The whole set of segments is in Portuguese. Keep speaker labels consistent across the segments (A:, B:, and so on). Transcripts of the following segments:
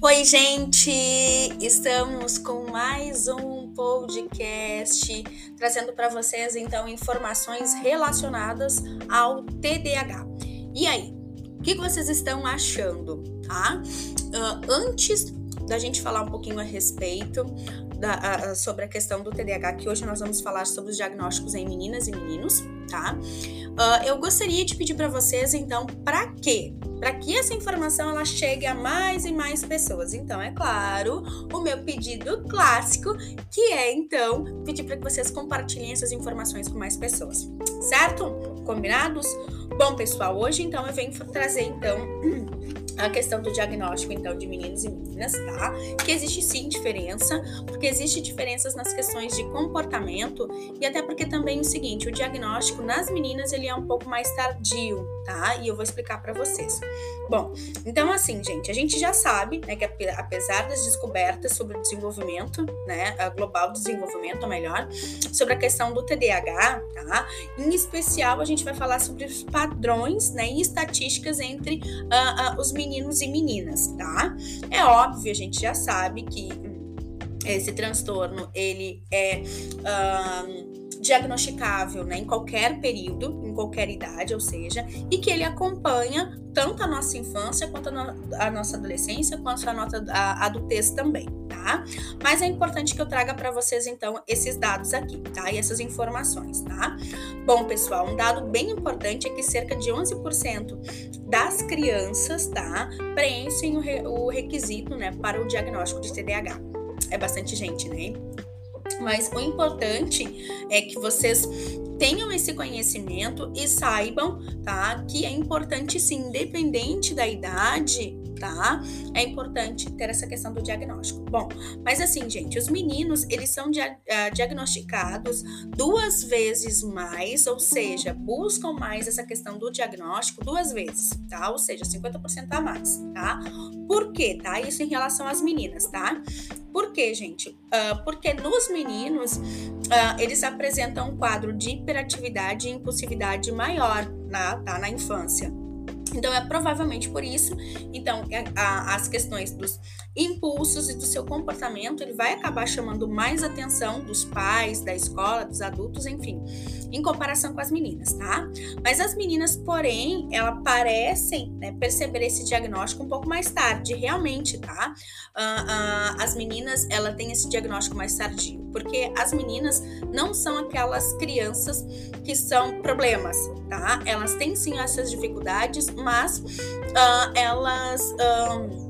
A: Oi, gente! Estamos com mais um podcast trazendo para vocês então informações relacionadas ao TDAH. E aí, o que vocês estão achando, tá? Uh, antes da gente falar um pouquinho a respeito da, sobre a questão do TDAH, que hoje nós vamos falar sobre os diagnósticos em meninas e meninos, tá? Uh, eu gostaria de pedir para vocês, então, para quê? Para que essa informação ela chegue a mais e mais pessoas. Então, é claro, o meu pedido clássico, que é então pedir para que vocês compartilhem essas informações com mais pessoas, certo? Combinados? Bom, pessoal, hoje então eu venho trazer então a questão do diagnóstico, então, de meninos e meninas, tá? Que existe sim diferença, porque existe diferenças nas questões de comportamento e até porque também o seguinte, o diagnóstico nas meninas ele é um pouco mais tardio, tá? E eu vou explicar para vocês. Bom, então assim, gente, a gente já sabe, né, que apesar das descobertas sobre o desenvolvimento, né, global desenvolvimento, ou melhor, sobre a questão do TDAH, tá? Em especial, a gente vai falar sobre os padrões, né, e estatísticas entre uh, uh, os meninos meninos e meninas, tá? É óbvio, a gente já sabe que esse transtorno ele é um, diagnosticável né, em qualquer período, em qualquer idade, ou seja, e que ele acompanha tanto a nossa infância quanto a, no, a nossa adolescência, quanto a nossa adultez também, tá? Mas é importante que eu traga para vocês então esses dados aqui, tá? E essas informações, tá? Bom, pessoal, um dado bem importante é que cerca de 11% das crianças, tá, preenchem o, re, o requisito, né, para o diagnóstico de TDAH. É bastante gente, né? Mas o importante é que vocês tenham esse conhecimento e saibam, tá, que é importante sim, independente da idade, tá? É importante ter essa questão do diagnóstico. Bom, mas assim, gente, os meninos, eles são dia uh, diagnosticados duas vezes mais, ou seja, buscam mais essa questão do diagnóstico duas vezes, tá? Ou seja, 50% a mais, tá? Por quê, tá? Isso em relação às meninas, tá? Por quê, gente? Uh, porque nos meninos, uh, eles apresentam um quadro de hiperatividade e impulsividade maior na, tá? na infância. Então, é provavelmente por isso. Então, é, a, as questões dos impulsos e do seu comportamento, ele vai acabar chamando mais atenção dos pais, da escola, dos adultos, enfim, em comparação com as meninas, tá? Mas as meninas, porém, elas parecem né, perceber esse diagnóstico um pouco mais tarde, realmente, tá? Uh, uh, as meninas, ela tem esse diagnóstico mais tardio, porque as meninas não são aquelas crianças que são problemas, tá? Elas têm sim essas dificuldades, mas uh, elas. Um,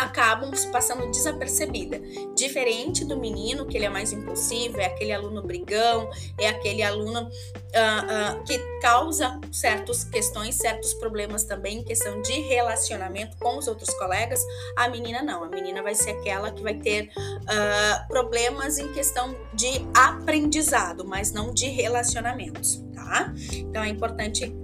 A: acabam passando desapercebida. Diferente do menino, que ele é mais impulsivo, é aquele aluno brigão, é aquele aluno uh, uh, que causa certas questões, certos problemas também em questão de relacionamento com os outros colegas. A menina não, a menina vai ser aquela que vai ter uh, problemas em questão de aprendizado, mas não de relacionamentos, tá? Então é importante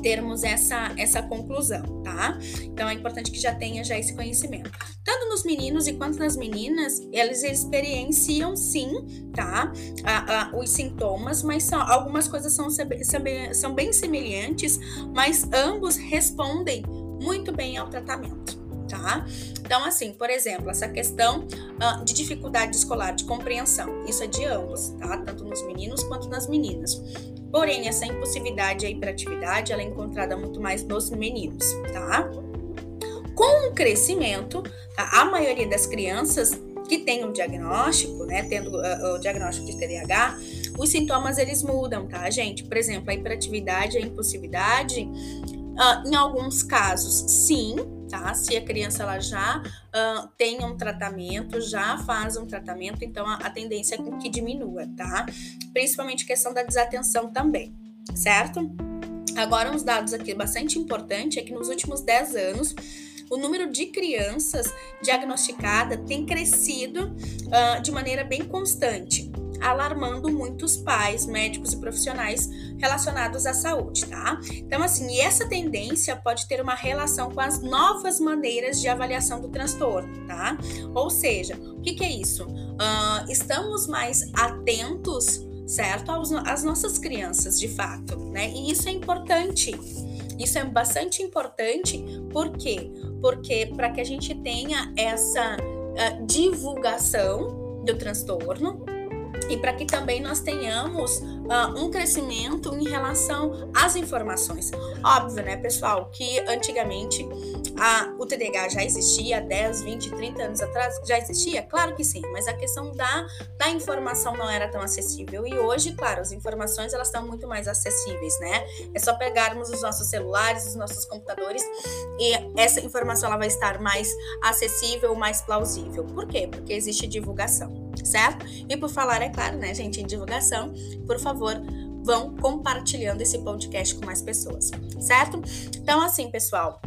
A: termos essa, essa conclusão, tá? Então é importante que já tenha já esse conhecimento. Tanto nos meninos e quanto nas meninas, eles experienciam sim, tá? A, a, os sintomas, mas algumas coisas são, são bem semelhantes, mas ambos respondem muito bem ao tratamento tá? Então, assim, por exemplo, essa questão uh, de dificuldade escolar, de compreensão, isso é de ambos, tá? Tanto nos meninos quanto nas meninas. Porém, essa impulsividade e a hiperatividade, ela é encontrada muito mais nos meninos, tá? Com o crescimento, a maioria das crianças que tem um diagnóstico, né, tendo uh, o diagnóstico de TDAH, os sintomas eles mudam, tá, gente? Por exemplo, a hiperatividade, a impulsividade, uh, em alguns casos, sim, tá? Se a criança ela já uh, tem um tratamento, já faz um tratamento, então a, a tendência é que diminua, tá? Principalmente questão da desatenção também, certo? Agora, uns dados aqui bastante importante é que nos últimos 10 anos, o número de crianças diagnosticadas tem crescido uh, de maneira bem constante alarmando muitos pais, médicos e profissionais relacionados à saúde, tá? Então, assim, essa tendência pode ter uma relação com as novas maneiras de avaliação do transtorno, tá? Ou seja, o que, que é isso? Uh, estamos mais atentos, certo, às nossas crianças, de fato, né? E isso é importante. Isso é bastante importante porque porque para que a gente tenha essa uh, divulgação do transtorno, e para que também nós tenhamos uh, um crescimento em relação às informações. Óbvio, né, pessoal, que antigamente a, o TDAH já existia, 10, 20, 30 anos atrás, já existia? Claro que sim, mas a questão da, da informação não era tão acessível. E hoje, claro, as informações elas estão muito mais acessíveis, né? É só pegarmos os nossos celulares, os nossos computadores e essa informação ela vai estar mais acessível, mais plausível. Por quê? Porque existe divulgação, certo? E por falar, é claro, né, gente, em divulgação, por favor, vão compartilhando esse podcast com mais pessoas, certo? Então, assim, pessoal,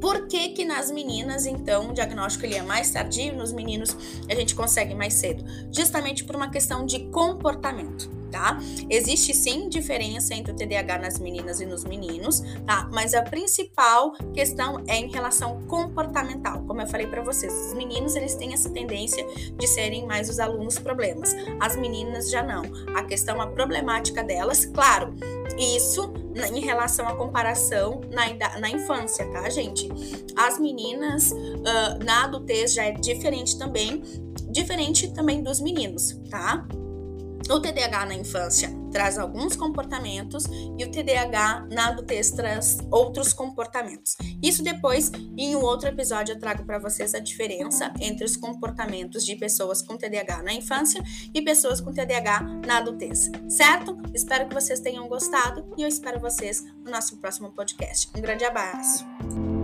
A: por que que nas meninas, então, o diagnóstico ele é mais tardio, nos meninos a gente consegue mais cedo? Justamente por uma questão de comportamento tá? Existe sim diferença entre o TDAH nas meninas e nos meninos, tá? Mas a principal questão é em relação comportamental. Como eu falei para vocês, os meninos eles têm essa tendência de serem mais os alunos problemas. As meninas já não. A questão a problemática delas, claro, isso em relação à comparação na, na infância, tá, gente? As meninas uh, na adultez já é diferente também, diferente também dos meninos, tá? O TDAH na infância traz alguns comportamentos e o TDAH na adultez traz outros comportamentos. Isso depois, em um outro episódio, eu trago para vocês a diferença entre os comportamentos de pessoas com TDAH na infância e pessoas com TDAH na adultez, certo? Espero que vocês tenham gostado e eu espero vocês no nosso próximo podcast. Um grande abraço!